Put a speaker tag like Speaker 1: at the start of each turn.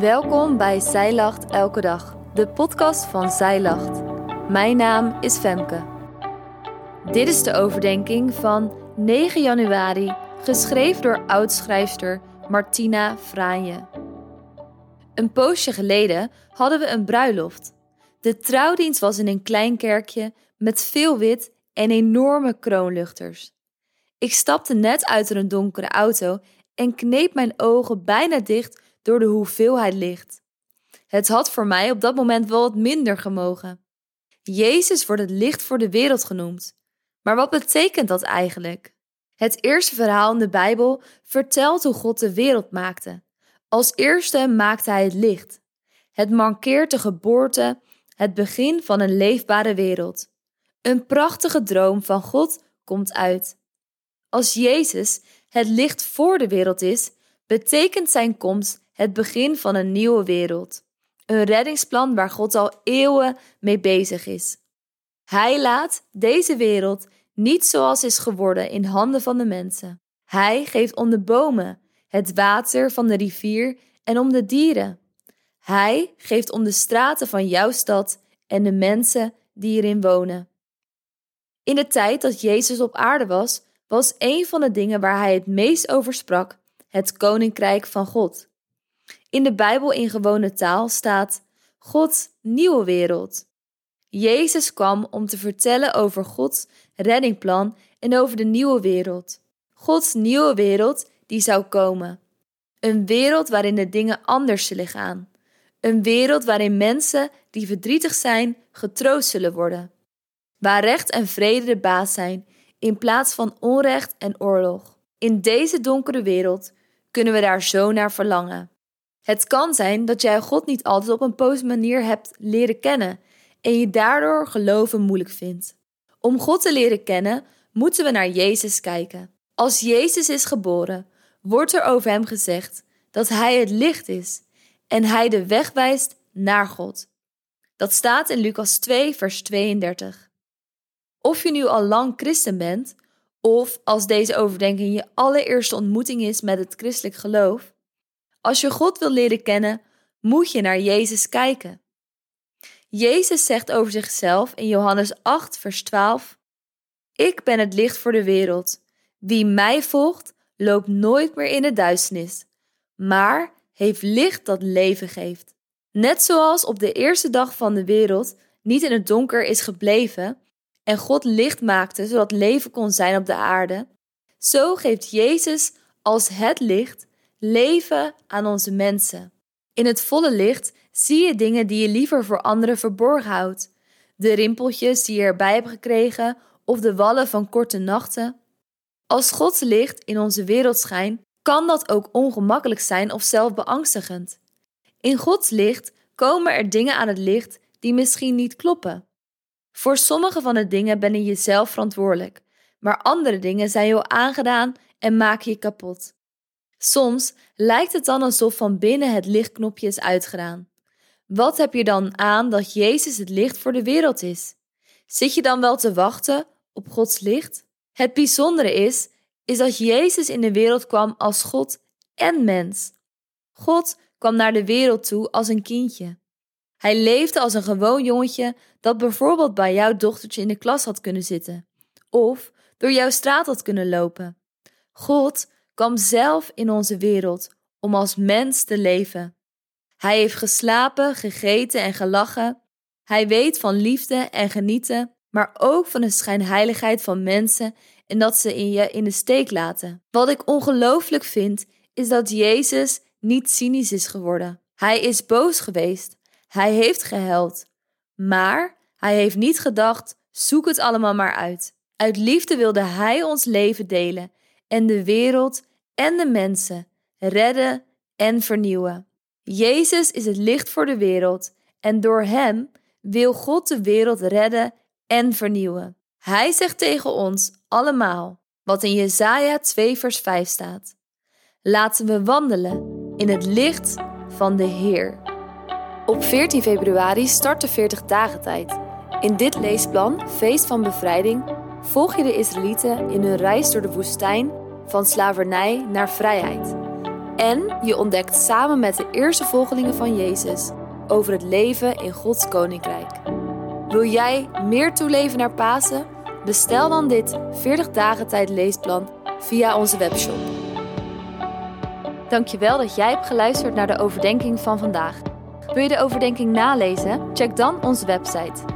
Speaker 1: Welkom bij Zij Lacht Elke Dag, de podcast van Zij Lacht. Mijn naam is Femke. Dit is de overdenking van 9 januari, geschreven door oudschrijfster Martina Franje. Een poosje geleden hadden we een bruiloft. De trouwdienst was in een klein kerkje met veel wit en enorme kroonluchters. Ik stapte net uit een donkere auto en kneep mijn ogen bijna dicht door de hoeveelheid licht. Het had voor mij op dat moment wel wat minder gemogen. Jezus wordt het licht voor de wereld genoemd. Maar wat betekent dat eigenlijk? Het eerste verhaal in de Bijbel vertelt hoe God de wereld maakte. Als eerste maakte hij het licht. Het markeert de geboorte, het begin van een leefbare wereld. Een prachtige droom van God komt uit. Als Jezus het licht voor de wereld is, betekent zijn komst het begin van een nieuwe wereld. Een reddingsplan waar God al eeuwen mee bezig is. Hij laat deze wereld niet zoals is geworden in handen van de mensen. Hij geeft om de bomen, het water van de rivier en om de dieren. Hij geeft om de straten van jouw stad en de mensen die erin wonen. In de tijd dat Jezus op aarde was, was een van de dingen waar hij het meest over sprak het koninkrijk van God. In de Bijbel in gewone taal staat Gods nieuwe wereld. Jezus kwam om te vertellen over Gods reddingplan en over de nieuwe wereld. Gods nieuwe wereld die zou komen. Een wereld waarin de dingen anders zullen gaan. Een wereld waarin mensen die verdrietig zijn getroost zullen worden. Waar recht en vrede de baas zijn in plaats van onrecht en oorlog. In deze donkere wereld kunnen we daar zo naar verlangen. Het kan zijn dat jij God niet altijd op een positieve manier hebt leren kennen en je daardoor geloven moeilijk vindt. Om God te leren kennen, moeten we naar Jezus kijken. Als Jezus is geboren, wordt er over hem gezegd dat hij het licht is en hij de weg wijst naar God. Dat staat in Lucas 2, vers 32. Of je nu al lang christen bent, of als deze overdenking je allereerste ontmoeting is met het christelijk geloof, als je God wil leren kennen, moet je naar Jezus kijken. Jezus zegt over zichzelf in Johannes 8, vers 12: Ik ben het licht voor de wereld. Wie mij volgt, loopt nooit meer in de duisternis, maar heeft licht dat leven geeft. Net zoals op de eerste dag van de wereld niet in het donker is gebleven en God licht maakte zodat leven kon zijn op de aarde, zo geeft Jezus als het licht leven aan onze mensen. In het volle licht zie je dingen die je liever voor anderen verborgen houdt. De rimpeltjes die je erbij hebt gekregen of de wallen van korte nachten. Als Gods licht in onze wereld schijnt, kan dat ook ongemakkelijk zijn of zelf beangstigend. In Gods licht komen er dingen aan het licht die misschien niet kloppen. Voor sommige van de dingen ben je zelf verantwoordelijk, maar andere dingen zijn je aangedaan en maken je kapot. Soms lijkt het dan alsof van binnen het lichtknopje is uitgedaan. Wat heb je dan aan dat Jezus het licht voor de wereld is? Zit je dan wel te wachten op Gods licht? Het bijzondere is, is dat Jezus in de wereld kwam als God en mens. God kwam naar de wereld toe als een kindje. Hij leefde als een gewoon jongetje dat bijvoorbeeld bij jouw dochtertje in de klas had kunnen zitten of door jouw straat had kunnen lopen. God kwam zelf in onze wereld om als mens te leven. Hij heeft geslapen, gegeten en gelachen. Hij weet van liefde en genieten, maar ook van de schijnheiligheid van mensen en dat ze in je in de steek laten. Wat ik ongelooflijk vind, is dat Jezus niet cynisch is geworden. Hij is boos geweest. Hij heeft gehuild. Maar hij heeft niet gedacht: zoek het allemaal maar uit. Uit liefde wilde hij ons leven delen en de wereld en de mensen redden en vernieuwen. Jezus is het licht voor de wereld en door hem wil God de wereld redden en vernieuwen. Hij zegt tegen ons allemaal wat in Jesaja 2 vers 5 staat. Laten we wandelen in het licht van de Heer. Op 14 februari start de 40 dagen tijd. In dit leesplan, Feest van Bevrijding, volg je de Israëlieten in hun reis door de woestijn van slavernij naar vrijheid. En je ontdekt samen met de eerste volgelingen van Jezus over het leven in Gods Koninkrijk. Wil jij meer toeleven naar Pasen? Bestel dan dit 40 dagen tijd leesplan via onze webshop. Dankjewel dat jij hebt geluisterd naar de overdenking van vandaag. Wil je de overdenking nalezen? Check dan onze website.